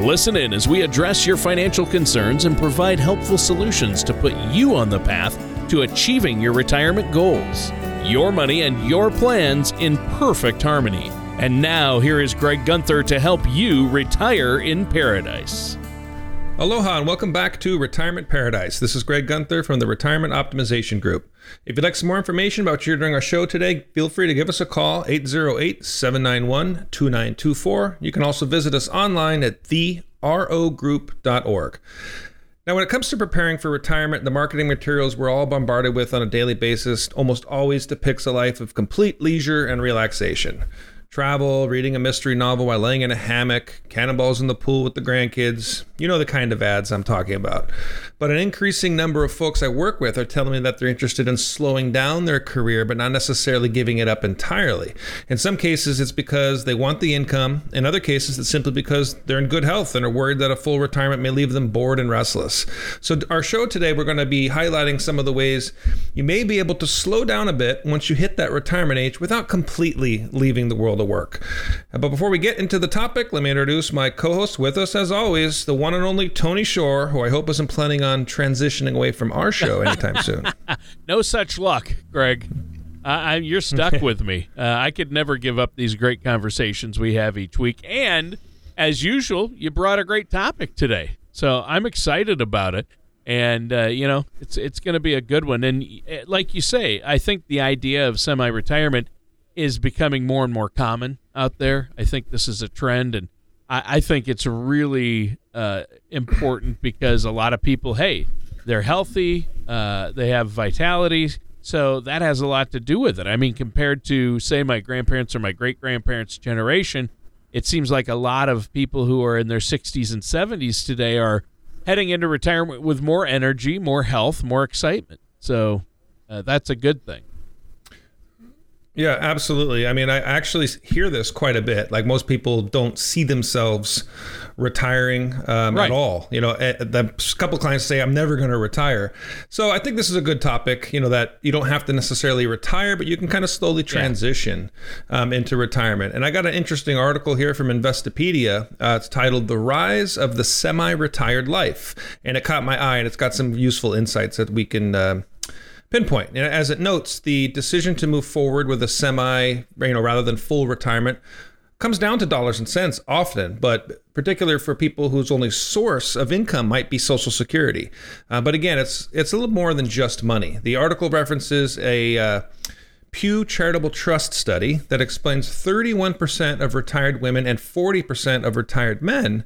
Listen in as we address your financial concerns and provide helpful solutions to put you on the path to achieving your retirement goals. Your money and your plans in perfect harmony. And now, here is Greg Gunther to help you retire in paradise. Aloha and welcome back to Retirement Paradise. This is Greg Gunther from the Retirement Optimization Group. If you'd like some more information about you're doing our show today, feel free to give us a call, 808 791 2924. You can also visit us online at therogroup.org. Now, when it comes to preparing for retirement, the marketing materials we're all bombarded with on a daily basis almost always depicts a life of complete leisure and relaxation travel, reading a mystery novel while laying in a hammock, cannonballs in the pool with the grandkids. You know the kind of ads I'm talking about. But an increasing number of folks I work with are telling me that they're interested in slowing down their career, but not necessarily giving it up entirely. In some cases, it's because they want the income. In other cases, it's simply because they're in good health and are worried that a full retirement may leave them bored and restless. So, our show today, we're going to be highlighting some of the ways you may be able to slow down a bit once you hit that retirement age without completely leaving the world of work. But before we get into the topic, let me introduce my co host with us, as always, the one and only Tony Shore, who I hope isn't planning on transitioning away from our show anytime soon. no such luck, Greg. Uh, you're stuck with me. Uh, I could never give up these great conversations we have each week. And as usual, you brought a great topic today. So I'm excited about it. And, uh, you know, it's, it's going to be a good one. And uh, like you say, I think the idea of semi retirement is becoming more and more common out there. I think this is a trend. And I, I think it's really uh, important because a lot of people, hey, they're healthy, uh, they have vitality, so that has a lot to do with it. I mean, compared to say my grandparents or my great grandparents' generation, it seems like a lot of people who are in their 60s and 70s today are heading into retirement with more energy, more health, more excitement. So uh, that's a good thing. Yeah, absolutely. I mean, I actually hear this quite a bit. Like most people don't see themselves retiring um, right. at all. You know, a, a couple clients say, "I'm never going to retire." So I think this is a good topic. You know, that you don't have to necessarily retire, but you can kind of slowly transition yeah. um, into retirement. And I got an interesting article here from Investopedia. Uh, it's titled "The Rise of the Semi-Retired Life," and it caught my eye, and it's got some useful insights that we can. Uh, pinpoint. As it notes, the decision to move forward with a semi, you know, rather than full retirement comes down to dollars and cents often, but particular for people whose only source of income might be Social Security. Uh, but again, it's it's a little more than just money. The article references a uh, Pew Charitable Trust study that explains 31% of retired women and 40% of retired men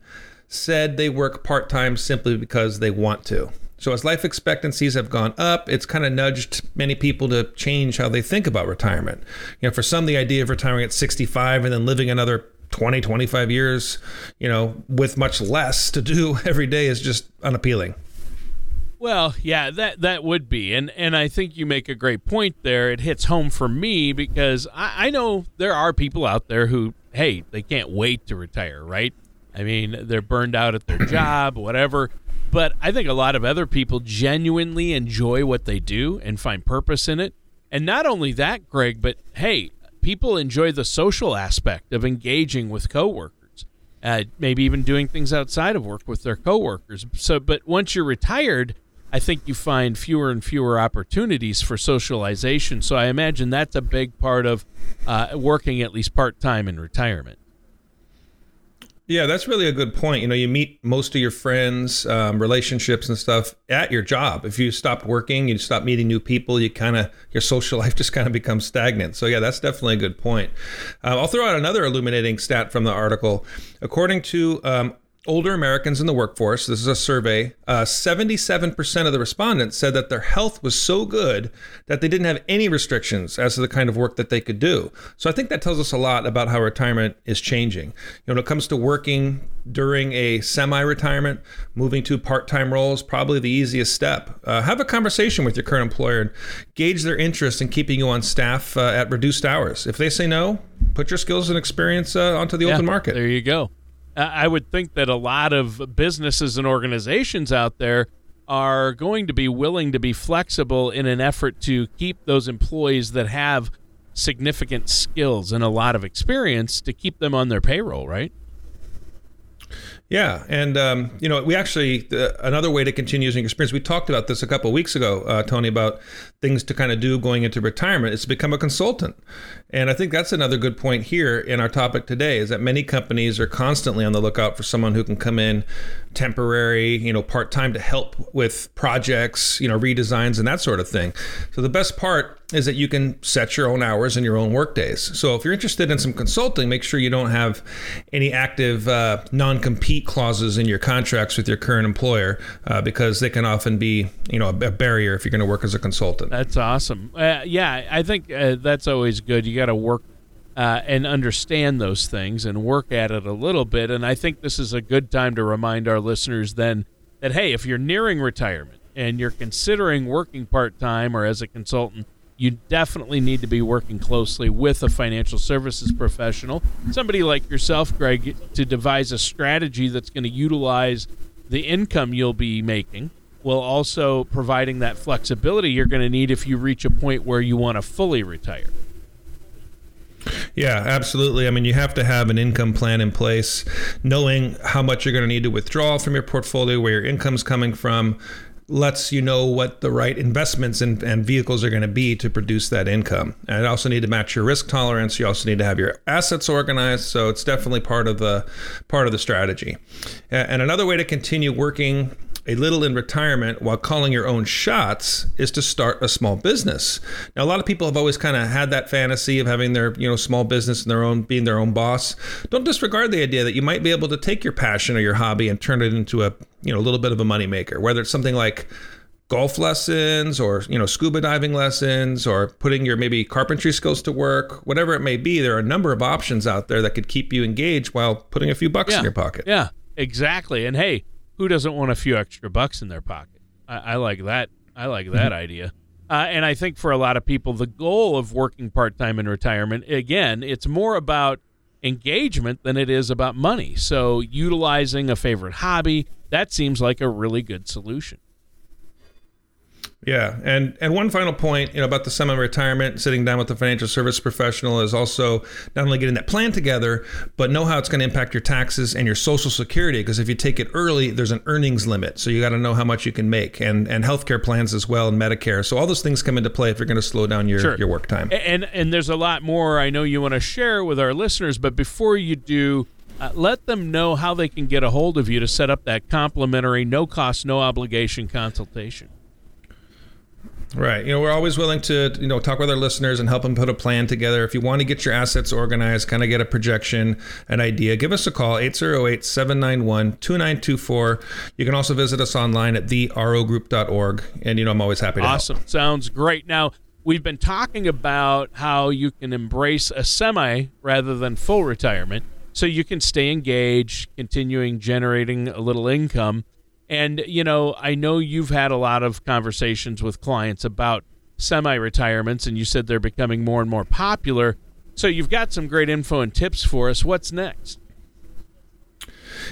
said they work part time simply because they want to. So as life expectancies have gone up, it's kind of nudged many people to change how they think about retirement. You know, for some, the idea of retiring at 65 and then living another 20, 25 years, you know, with much less to do every day is just unappealing. Well, yeah, that that would be, and and I think you make a great point there. It hits home for me because I, I know there are people out there who, hey, they can't wait to retire, right? I mean, they're burned out at their job, whatever. But I think a lot of other people genuinely enjoy what they do and find purpose in it. And not only that, Greg, but hey, people enjoy the social aspect of engaging with coworkers. Uh, maybe even doing things outside of work with their coworkers. So, but once you're retired, I think you find fewer and fewer opportunities for socialization. So I imagine that's a big part of uh, working at least part time in retirement. Yeah, that's really a good point. You know, you meet most of your friends, um, relationships, and stuff at your job. If you stop working, you stop meeting new people, you kind of your social life just kind of becomes stagnant. So yeah, that's definitely a good point. Uh, I'll throw out another illuminating stat from the article. According to um, older Americans in the workforce, this is a survey, uh, 77% of the respondents said that their health was so good that they didn't have any restrictions as to the kind of work that they could do. So I think that tells us a lot about how retirement is changing. You know, when it comes to working during a semi retirement, moving to part time roles, probably the easiest step. Uh, have a conversation with your current employer and gauge their interest in keeping you on staff uh, at reduced hours. If they say no, put your skills and experience uh, onto the yeah, open market. There you go. I would think that a lot of businesses and organizations out there are going to be willing to be flexible in an effort to keep those employees that have significant skills and a lot of experience to keep them on their payroll, right? Yeah, and um, you know, we actually uh, another way to continue using experience. We talked about this a couple of weeks ago, uh, Tony, about things to kind of do going into retirement. Is become a consultant, and I think that's another good point here in our topic today. Is that many companies are constantly on the lookout for someone who can come in temporary, you know, part time to help with projects, you know, redesigns and that sort of thing. So the best part is that you can set your own hours and your own work days. So if you're interested in some consulting, make sure you don't have any active uh, non compete clauses in your contracts with your current employer uh, because they can often be, you know, a, barrier if you're going to work as a consultant. That's awesome. Uh, yeah, I think uh, that's always good. You got to work uh, and understand those things and work at it a little bit. And I think this is a good time to remind our listeners then that hey, if you're nearing retirement and you're considering working part time or as a consultant you definitely need to be working closely with a financial services professional, somebody like yourself, Greg, to devise a strategy that's going to utilize the income you'll be making while also providing that flexibility you're going to need if you reach a point where you want to fully retire. Yeah, absolutely. I mean, you have to have an income plan in place, knowing how much you're going to need to withdraw from your portfolio, where your income's coming from, lets you know what the right investments and, and vehicles are going to be to produce that income. And also need to match your risk tolerance. You also need to have your assets organized. So it's definitely part of the part of the strategy. And another way to continue working a little in retirement while calling your own shots is to start a small business. Now, a lot of people have always kind of had that fantasy of having their, you know, small business and their own, being their own boss. Don't disregard the idea that you might be able to take your passion or your hobby and turn it into a, you know, a little bit of a moneymaker, whether it's something like golf lessons or you know scuba diving lessons or putting your maybe carpentry skills to work whatever it may be there are a number of options out there that could keep you engaged while putting a few bucks yeah. in your pocket yeah exactly and hey who doesn't want a few extra bucks in their pocket? I, I like that. I like that mm-hmm. idea. Uh, and I think for a lot of people, the goal of working part time in retirement, again, it's more about engagement than it is about money. So utilizing a favorite hobby, that seems like a really good solution. Yeah, and and one final point, you know, about the semi-retirement, sitting down with the financial service professional is also not only getting that plan together, but know how it's going to impact your taxes and your Social Security. Because if you take it early, there's an earnings limit, so you got to know how much you can make, and and healthcare plans as well, and Medicare. So all those things come into play if you're going to slow down your sure. your work time. And and there's a lot more I know you want to share with our listeners, but before you do. Uh, let them know how they can get a hold of you to set up that complimentary, no cost, no obligation consultation. Right. You know, we're always willing to, you know, talk with our listeners and help them put a plan together. If you want to get your assets organized, kind of get a projection, an idea, give us a call, 808 791 2924. You can also visit us online at therogroup.org. And, you know, I'm always happy to Awesome. Help. Sounds great. Now, we've been talking about how you can embrace a semi rather than full retirement so you can stay engaged, continuing generating a little income and, you know, I know you've had a lot of conversations with clients about semi retirements, and you said they're becoming more and more popular. So you've got some great info and tips for us. What's next?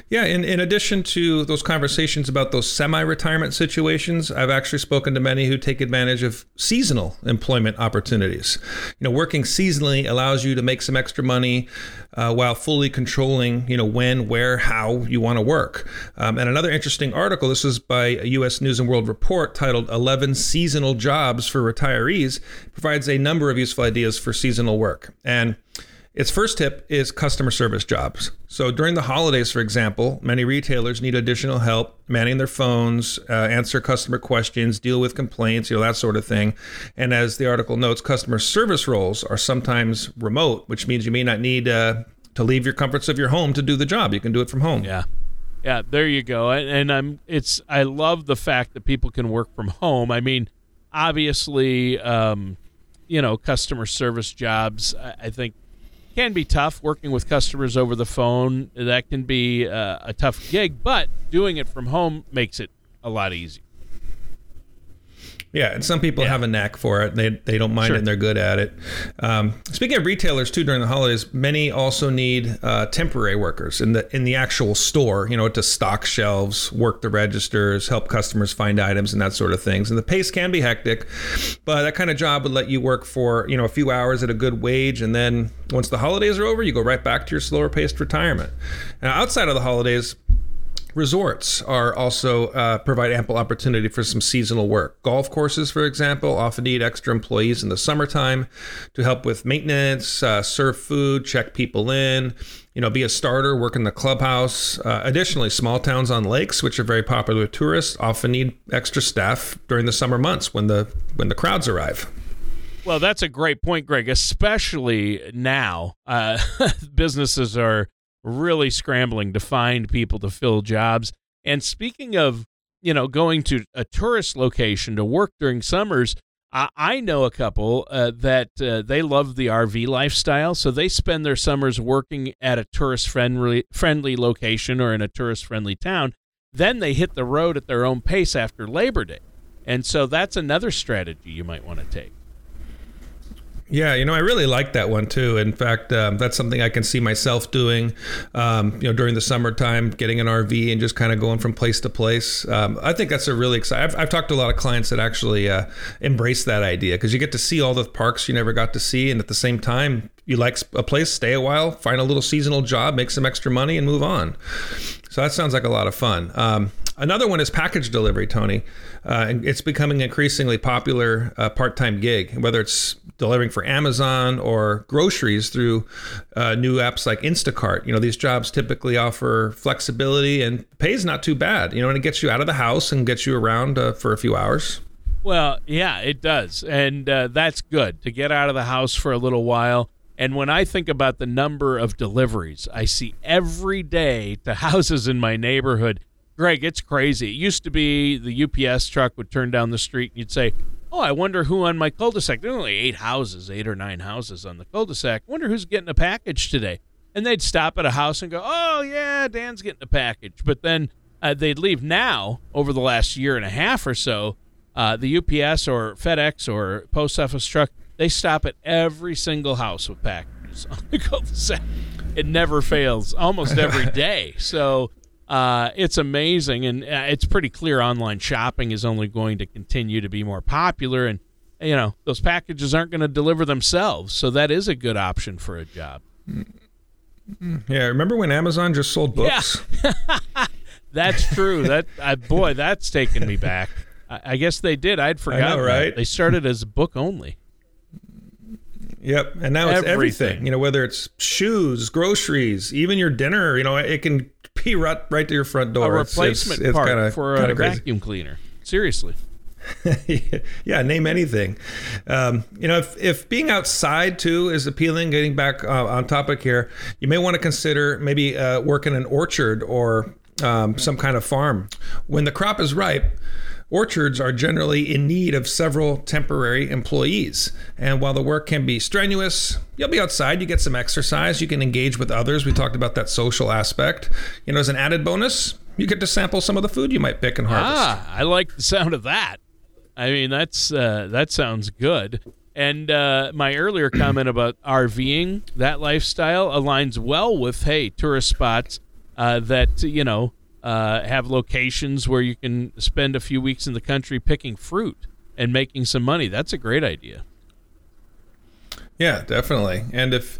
Yeah, in, in addition to those conversations about those semi retirement situations, I've actually spoken to many who take advantage of seasonal employment opportunities. You know, working seasonally allows you to make some extra money uh, while fully controlling, you know, when, where, how you want to work. Um, and another interesting article, this is by a U.S. News and World Report titled 11 Seasonal Jobs for Retirees, provides a number of useful ideas for seasonal work. And its first tip is customer service jobs. So during the holidays, for example, many retailers need additional help manning their phones, uh, answer customer questions, deal with complaints, you know, that sort of thing. And as the article notes, customer service roles are sometimes remote, which means you may not need uh, to leave your comforts of your home to do the job. You can do it from home. Yeah. Yeah, there you go. And, I'm it's I love the fact that people can work from home. I mean, obviously, um, you know, customer service jobs. I, I, think can be tough working with customers over the phone. That can be uh, a tough gig, but doing it from home makes it a lot easier. Yeah, and some people yeah. have a knack for it. They they don't mind sure. it and they're good at it. Um, speaking of retailers too, during the holidays, many also need uh, temporary workers in the in the actual store. You know, to stock shelves, work the registers, help customers find items, and that sort of things. And the pace can be hectic, but that kind of job would let you work for you know a few hours at a good wage, and then once the holidays are over, you go right back to your slower paced retirement. Now, outside of the holidays, Resorts are also uh, provide ample opportunity for some seasonal work. Golf courses, for example, often need extra employees in the summertime to help with maintenance, uh, serve food, check people in, you know, be a starter, work in the clubhouse. Uh, additionally, small towns on lakes, which are very popular with tourists, often need extra staff during the summer months when the when the crowds arrive. Well, that's a great point, Greg. Especially now, uh, businesses are really scrambling to find people to fill jobs. And speaking of, you know, going to a tourist location to work during summers, I, I know a couple uh, that uh, they love the RV lifestyle, so they spend their summers working at a tourist friendly friendly location or in a tourist friendly town. Then they hit the road at their own pace after Labor Day. And so that's another strategy you might want to take. Yeah, you know, I really like that one too. In fact, um, that's something I can see myself doing. Um, you know, during the summertime, getting an RV and just kind of going from place to place. Um, I think that's a really exciting. I've, I've, talked to a lot of clients that actually uh, embrace that idea because you get to see all the parks you never got to see, and at the same time, you like a place, stay a while, find a little seasonal job, make some extra money, and move on. So that sounds like a lot of fun. Another one is package delivery, Tony. Uh, it's becoming increasingly popular uh, part-time gig, whether it's delivering for Amazon or groceries through uh, new apps like Instacart. You know, these jobs typically offer flexibility and pays not too bad. You know, and it gets you out of the house and gets you around uh, for a few hours. Well, yeah, it does, and uh, that's good to get out of the house for a little while. And when I think about the number of deliveries I see every day to houses in my neighborhood, Greg, it's crazy. It used to be the UPS truck would turn down the street and you'd say, Oh, I wonder who on my cul-de-sac. There are only eight houses, eight or nine houses on the cul-de-sac. Wonder who's getting a package today. And they'd stop at a house and go, "Oh yeah, Dan's getting a package." But then uh, they'd leave. Now, over the last year and a half or so, uh, the UPS or FedEx or post office truck they stop at every single house with packages on the cul-de-sac. It never fails, almost every day. So uh, it's amazing, and uh, it's pretty clear online shopping is only going to continue to be more popular. And you know those packages aren't going to deliver themselves, so that is a good option for a job. Yeah, remember when Amazon just sold books? Yeah. that's true. That uh, boy, that's taken me back. I, I, guess they did. I'd forgotten. Know, right? That. They started as book only. Yep, and now it's everything. everything. You know, whether it's shoes, groceries, even your dinner. You know, it can be right, right to your front door. A replacement it's, it's, part kinda, for a vacuum cleaner. Seriously. yeah, name anything. Um, you know, if, if being outside too is appealing, getting back uh, on topic here, you may want to consider maybe uh, working an orchard or um, some kind of farm. When the crop is ripe, Orchards are generally in need of several temporary employees. And while the work can be strenuous, you'll be outside, you get some exercise, you can engage with others. We talked about that social aspect. You know, as an added bonus, you get to sample some of the food you might pick and harvest. Ah, I like the sound of that. I mean, that's uh, that sounds good. And uh, my earlier comment about RVing, that lifestyle aligns well with hey tourist spots uh, that you know uh, have locations where you can spend a few weeks in the country picking fruit and making some money. That's a great idea. Yeah, definitely. And if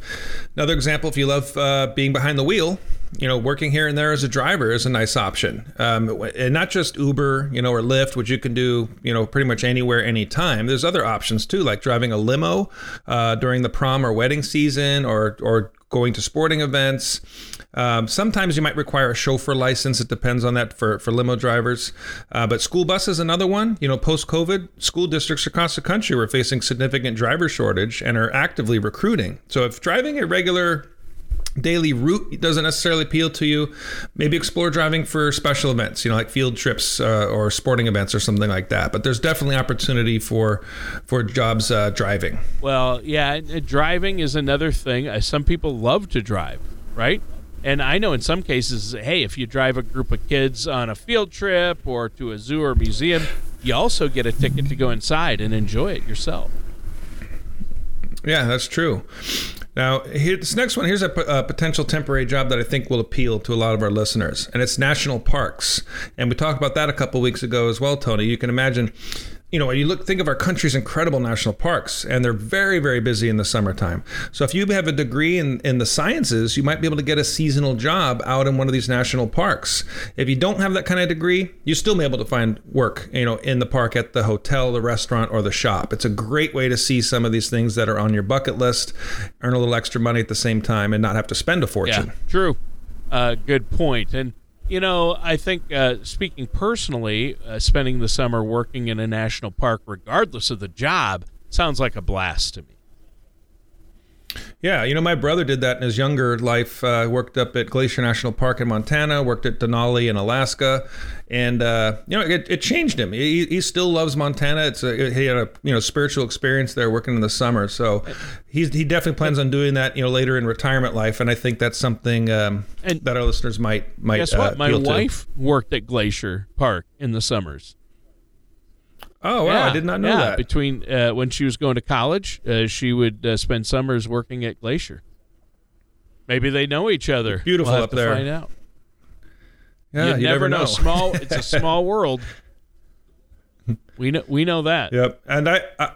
another example, if you love uh, being behind the wheel, you know, working here and there as a driver is a nice option. Um, and not just Uber, you know, or Lyft, which you can do, you know, pretty much anywhere, anytime. There's other options too, like driving a limo uh, during the prom or wedding season, or or going to sporting events. Um, sometimes you might require a chauffeur license. It depends on that for, for limo drivers. Uh, but school bus is another one. You know, post COVID, school districts across the country were facing significant driver shortage and are actively recruiting. So if driving a regular daily route doesn't necessarily appeal to you, maybe explore driving for special events, you know, like field trips uh, or sporting events or something like that. But there's definitely opportunity for for jobs uh, driving. Well, yeah, driving is another thing. Uh, some people love to drive, right? And I know in some cases, hey, if you drive a group of kids on a field trip or to a zoo or museum, you also get a ticket to go inside and enjoy it yourself. Yeah, that's true. Now, here, this next one here's a, a, potential temporary job that I think will appeal to a lot of our listeners, and it's national parks. And we talked about that a couple weeks ago as well, Tony. You can imagine you know, you look think of our country's incredible national parks, and they're very, very busy in the summertime. So if you have a degree in, in the sciences, you might be able to get a seasonal job out in one of these national parks. If you don't have that kind of degree, you still be able to find work, you know, in the park at the hotel, the restaurant, or the shop. It's a great way to see some of these things that are on your bucket list, earn a little extra money at the same time, and not have to spend a fortune. Yeah, true. Uh, good point. And you know, I think uh, speaking personally, uh, spending the summer working in a national park, regardless of the job, sounds like a blast to me. Yeah, you know, my brother did that in his younger life. Uh, worked up at Glacier National Park in Montana, worked at Denali in Alaska, and uh, you know, it, it changed him. He, he, still loves Montana. It's a, he had a you know spiritual experience there working in the summer. So he's he definitely plans on doing that. You know, later in retirement life, and I think that's something um, that our listeners might might. Guess what? Uh, my wife to. worked at Glacier Park in the summers. Oh wow! Yeah, I did not know yeah. that. Between uh, when she was going to college, uh, she would uh, spend summers working at Glacier. Maybe they know each other. Beautiful we'll up there. Find out. Yeah, you, you never, never know. know. Small. It's a small world. We know. We know that. Yep. And I, I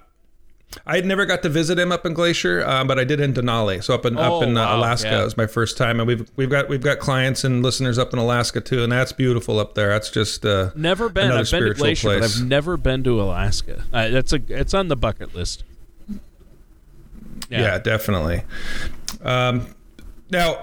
I never got to visit him up in Glacier, uh, but I did in Denali. So up in oh, up in uh, wow, Alaska yeah. was my first time, and we've we've got we've got clients and listeners up in Alaska too, and that's beautiful up there. That's just uh, never been. I've been to Glacier, place. but I've never been to Alaska. Uh, that's a it's on the bucket list. Yeah, yeah definitely. Um, now,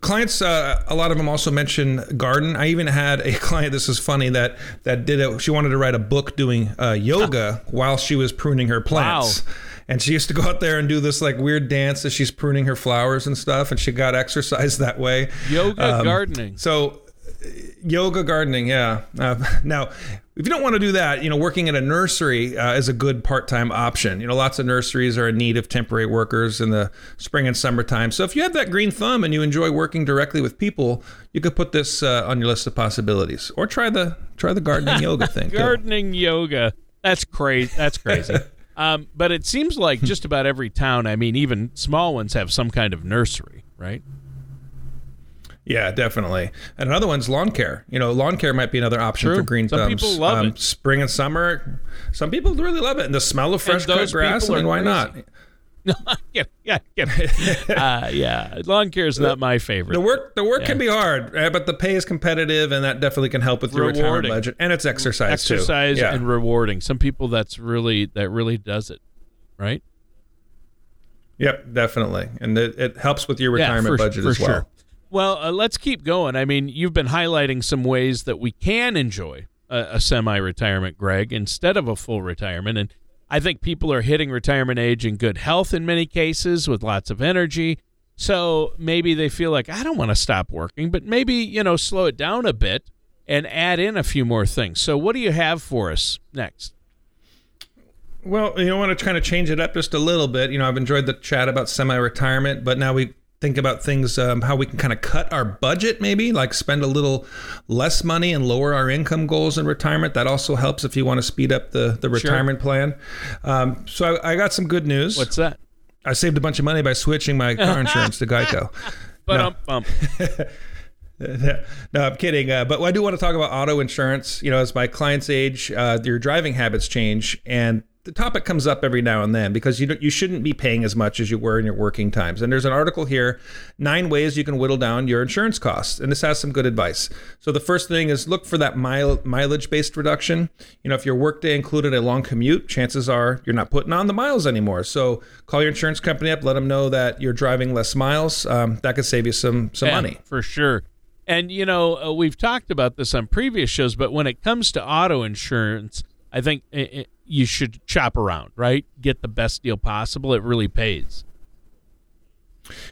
clients, uh, a lot of them also mention garden. I even had a client. This is funny that that did it. She wanted to write a book doing uh, yoga while she was pruning her plants. Wow. And she used to go out there and do this like weird dance as she's pruning her flowers and stuff. And she got exercise that way. Yoga um, gardening. So yoga gardening yeah. Uh, now if you don't want to do that you know working at a nursery uh, is a good part-time option. You know lots of nurseries are in need of temporary workers in the spring and summertime. So if you have that green thumb and you enjoy working directly with people you could put this uh, on your list of possibilities. Or try the try the gardening yoga thing gardening too. yoga. That's crazy that's crazy. Um, but it seems like just about every town i mean even small ones have some kind of nursery right yeah, definitely. And another one's lawn care. You know, lawn care might be another option True. for green some thumbs. People love um, it. Spring and summer, some people really love it. And the smell of fresh cut grass. I mean, why not? No, yeah, yeah, yeah. uh, yeah. Lawn care is not my favorite. The work, the work yeah. can be hard, but the pay is competitive, and that definitely can help with your rewarding. retirement budget. And it's exercise, exercise too. and rewarding. Some people that's really that really does it, right? Yep, definitely, and it, it helps with your retirement yeah, for, budget for as well. Sure. Well, uh, let's keep going. I mean, you've been highlighting some ways that we can enjoy a, a semi retirement, Greg, instead of a full retirement. And I think people are hitting retirement age in good health in many cases with lots of energy. So maybe they feel like, I don't want to stop working, but maybe, you know, slow it down a bit and add in a few more things. So, what do you have for us next? Well, you know, I want to kind of change it up just a little bit. You know, I've enjoyed the chat about semi retirement, but now we think about things um, how we can kind of cut our budget maybe like spend a little less money and lower our income goals in retirement that also helps if you want to speed up the, the retirement sure. plan um, so I, I, got some good news what's that i saved a bunch of money by switching my car insurance to geico but no. um, no, I'm kidding. Uh, but I do want to talk about auto insurance. You know, as my clients age, uh, your driving habits change, and the topic comes up every now and then because you you shouldn't be paying as much as you were in your working times. And there's an article here, nine ways you can whittle down your insurance costs, and this has some good advice. So the first thing is look for that mile, mileage based reduction. You know, if your workday included a long commute, chances are you're not putting on the miles anymore. So call your insurance company up, let them know that you're driving less miles. Um, that could save you some some yeah, money for sure. And you know, uh, we've talked about this on previous shows, but when it comes to auto insurance, I think you should shop around, right? Get the best deal possible. It really pays.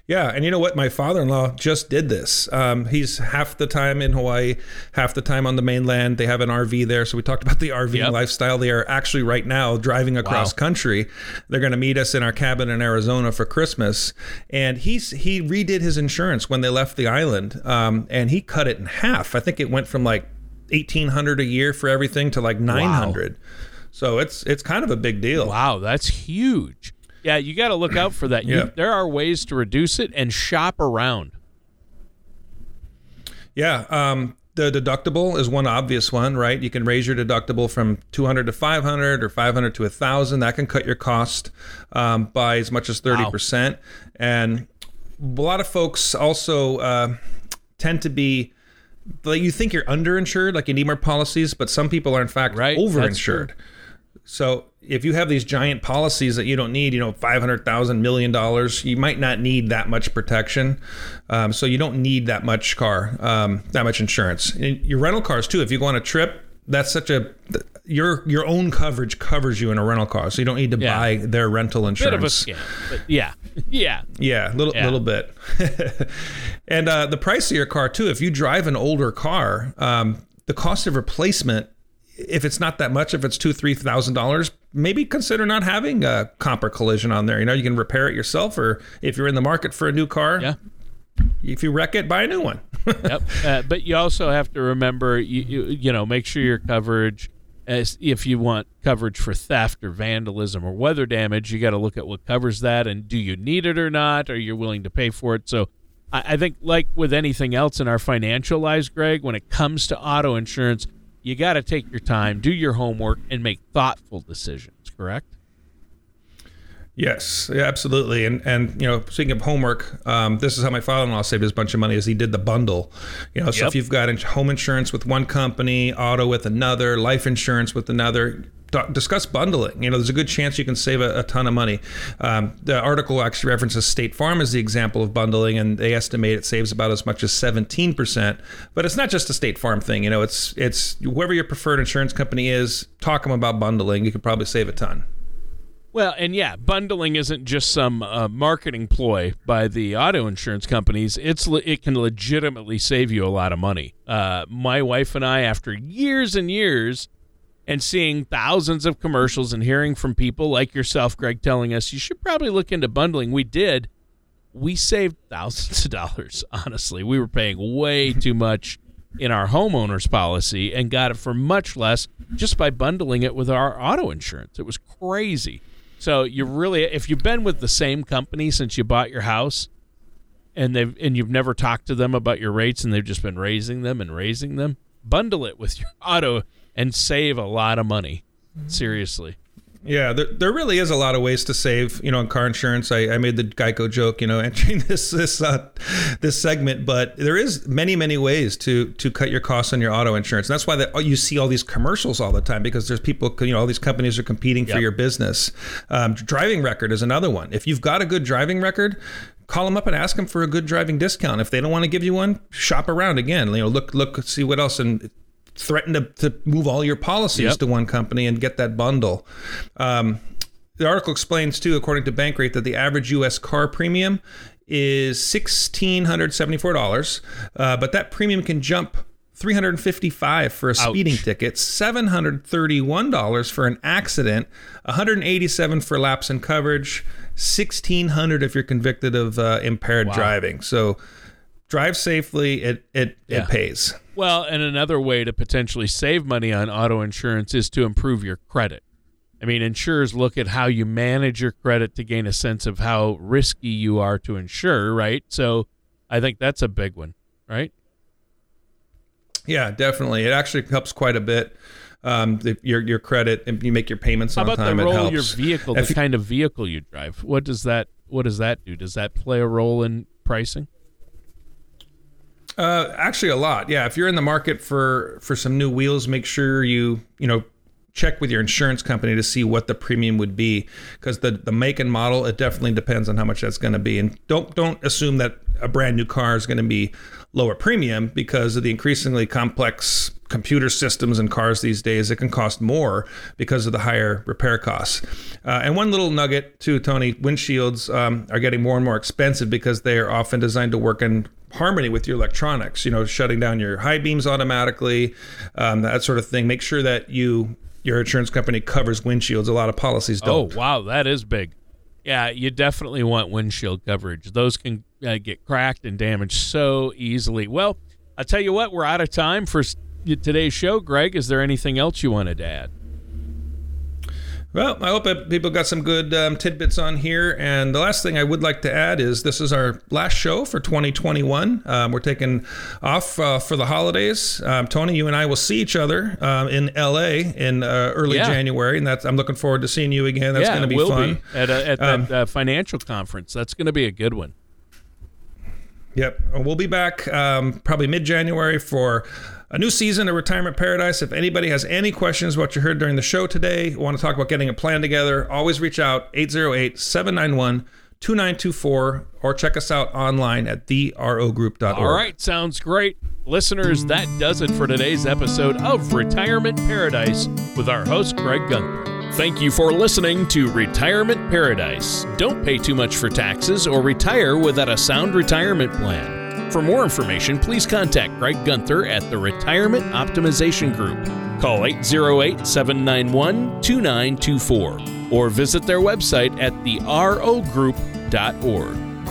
Yeah, and you know what? My father-in-law just did this. Um, he's half the time in Hawaii, half the time on the mainland. They have an RV there, so we talked about the RV yep. lifestyle. They are actually right now driving across wow. country. They're going to meet us in our cabin in Arizona for Christmas, and he's he redid his insurance when they left the island, um, and he cut it in half. I think it went from like eighteen hundred a year for everything to like nine hundred. Wow. So it's it's kind of a big deal. Wow, that's huge. Yeah, you got to look out for that. yeah. You, there are ways to reduce it and shop around. Yeah, um, the deductible is one obvious one, right? You can raise your deductible from 200 to 500 or 500 to 1000. That can cut your cost um, by as much as 30%. Wow. And a lot of folks also uh, tend to be like you think you're underinsured, like you need more policies, but some people are in fact right. overinsured. So if you have these giant policies that you don't need, you know, five hundred thousand million dollars, you might not need that much protection. Um, so you don't need that much car, um, that much insurance. And your rental cars too. If you go on a trip, that's such a your your own coverage covers you in a rental car, so you don't need to yeah. buy their rental insurance. Bit of a scam, yeah, yeah, yeah, little yeah. little bit. and uh, the price of your car too. If you drive an older car, um, the cost of replacement if it's not that much, if it's two, three thousand dollars, maybe consider not having a comp or collision on there. You know, you can repair it yourself, or if you're in the market for a new car, yeah. If you wreck it, buy a new one. yep. Uh, but you also have to remember, you, you, you know, make sure your coverage, as if you want coverage for theft or vandalism or weather damage, you got to look at what covers that, and do you need it or not? Are you willing to pay for it? So. I think, like with anything else in our financial lives, Greg, when it comes to auto insurance, you got to take your time, do your homework, and make thoughtful decisions. Correct? Yes, yeah, absolutely. And and you know, speaking of homework, um, this is how my father-in-law saved his bunch of money. Is he did the bundle. You know, so yep. if you've got home insurance with one company, auto with another, life insurance with another, discuss bundling. You know, there's a good chance you can save a, a ton of money. Um, the article actually references State Farm as the example of bundling, and they estimate it saves about as much as 17%. But it's not just a State Farm thing. You know, it's it's whoever your preferred insurance company is, talk them about bundling. You could probably save a ton. Well, and yeah, bundling isn't just some uh, marketing ploy by the auto insurance companies. It's it can legitimately save you a lot of money. Uh, my wife and I, after years and years and seeing thousands of commercials and hearing from people like yourself, Greg, telling us you should probably look into bundling. We did. We saved thousands of dollars, honestly. We were paying way too much in our homeowner's policy and got it for much less just by bundling it with our auto insurance. It was crazy. So you really if you've been with the same company since you bought your house and they've and you've never talked to them about your rates and they've just been raising them and raising them, bundle it with your auto and save a lot of money. Seriously. Yeah, there, there really is a lot of ways to save, you know, on car insurance. I, I made the Geico joke, you know, entering this this uh, this segment, but there is many many ways to to cut your costs on your auto insurance. And that's why that you see all these commercials all the time because there's people, you know, all these companies are competing yep. for your business. Um, driving record is another one. If you've got a good driving record, call them up and ask them for a good driving discount. If they don't want to give you one, shop around again. You know, look look see what else and threaten to, to move all your policies yep. to one company and get that bundle. Um, the article explains too, according to Bankrate, that the average U.S. car premium is $1,674, uh, but that premium can jump 355 for a speeding Ouch. ticket, $731 for an accident, 187 for lapse in coverage, 1600 if you're convicted of uh, impaired wow. driving. So drive safely, it it, yeah. it pays. Well, and another way to potentially save money on auto insurance is to improve your credit. I mean, insurers look at how you manage your credit to gain a sense of how risky you are to insure, right? So I think that's a big one, right? Yeah, definitely. It actually helps quite a bit. Um, the, your your credit and you make your payments on time. How about the role of your vehicle, the kind of vehicle you drive? What does that What does that do? Does that play a role in pricing? Uh, actually, a lot. Yeah, if you're in the market for for some new wheels, make sure you you know check with your insurance company to see what the premium would be because the the make and model it definitely depends on how much that's going to be and don't don't assume that a brand new car is going to be lower premium because of the increasingly complex computer systems in cars these days, it can cost more because of the higher repair costs. Uh, and one little nugget too, Tony, windshields um, are getting more and more expensive because they are often designed to work in harmony with your electronics. You know, shutting down your high beams automatically, um, that sort of thing. Make sure that you your insurance company covers windshields. A lot of policies don't. Oh wow, that is big. Yeah, you definitely want windshield coverage. Those can uh, get cracked and damaged so easily. Well, I'll tell you what, we're out of time for today's show. Greg, is there anything else you wanted to add? Well, I hope people got some good um, tidbits on here. And the last thing I would like to add is this is our last show for 2021. Um, we're taking off uh, for the holidays. Um, Tony, you and I will see each other um, in LA in uh, early yeah. January, and that's I'm looking forward to seeing you again. That's yeah, going to be fun be at, a, at that um, uh, financial conference. That's going to be a good one. Yep, we'll be back um, probably mid January for a new season of Retirement Paradise. If anybody has any questions about what you heard during the show today, want to talk about getting a plan together, always reach out 808 791 2924 or check us out online at therogroup.org. All right, sounds great. Listeners, that does it for today's episode of Retirement Paradise with our host, Greg Gunther. Thank you for listening to Retirement Paradise. Don't pay too much for taxes or retire without a sound retirement plan. For more information, please contact Greg Gunther at the Retirement Optimization Group. Call 808 791 2924 or visit their website at therogroup.org.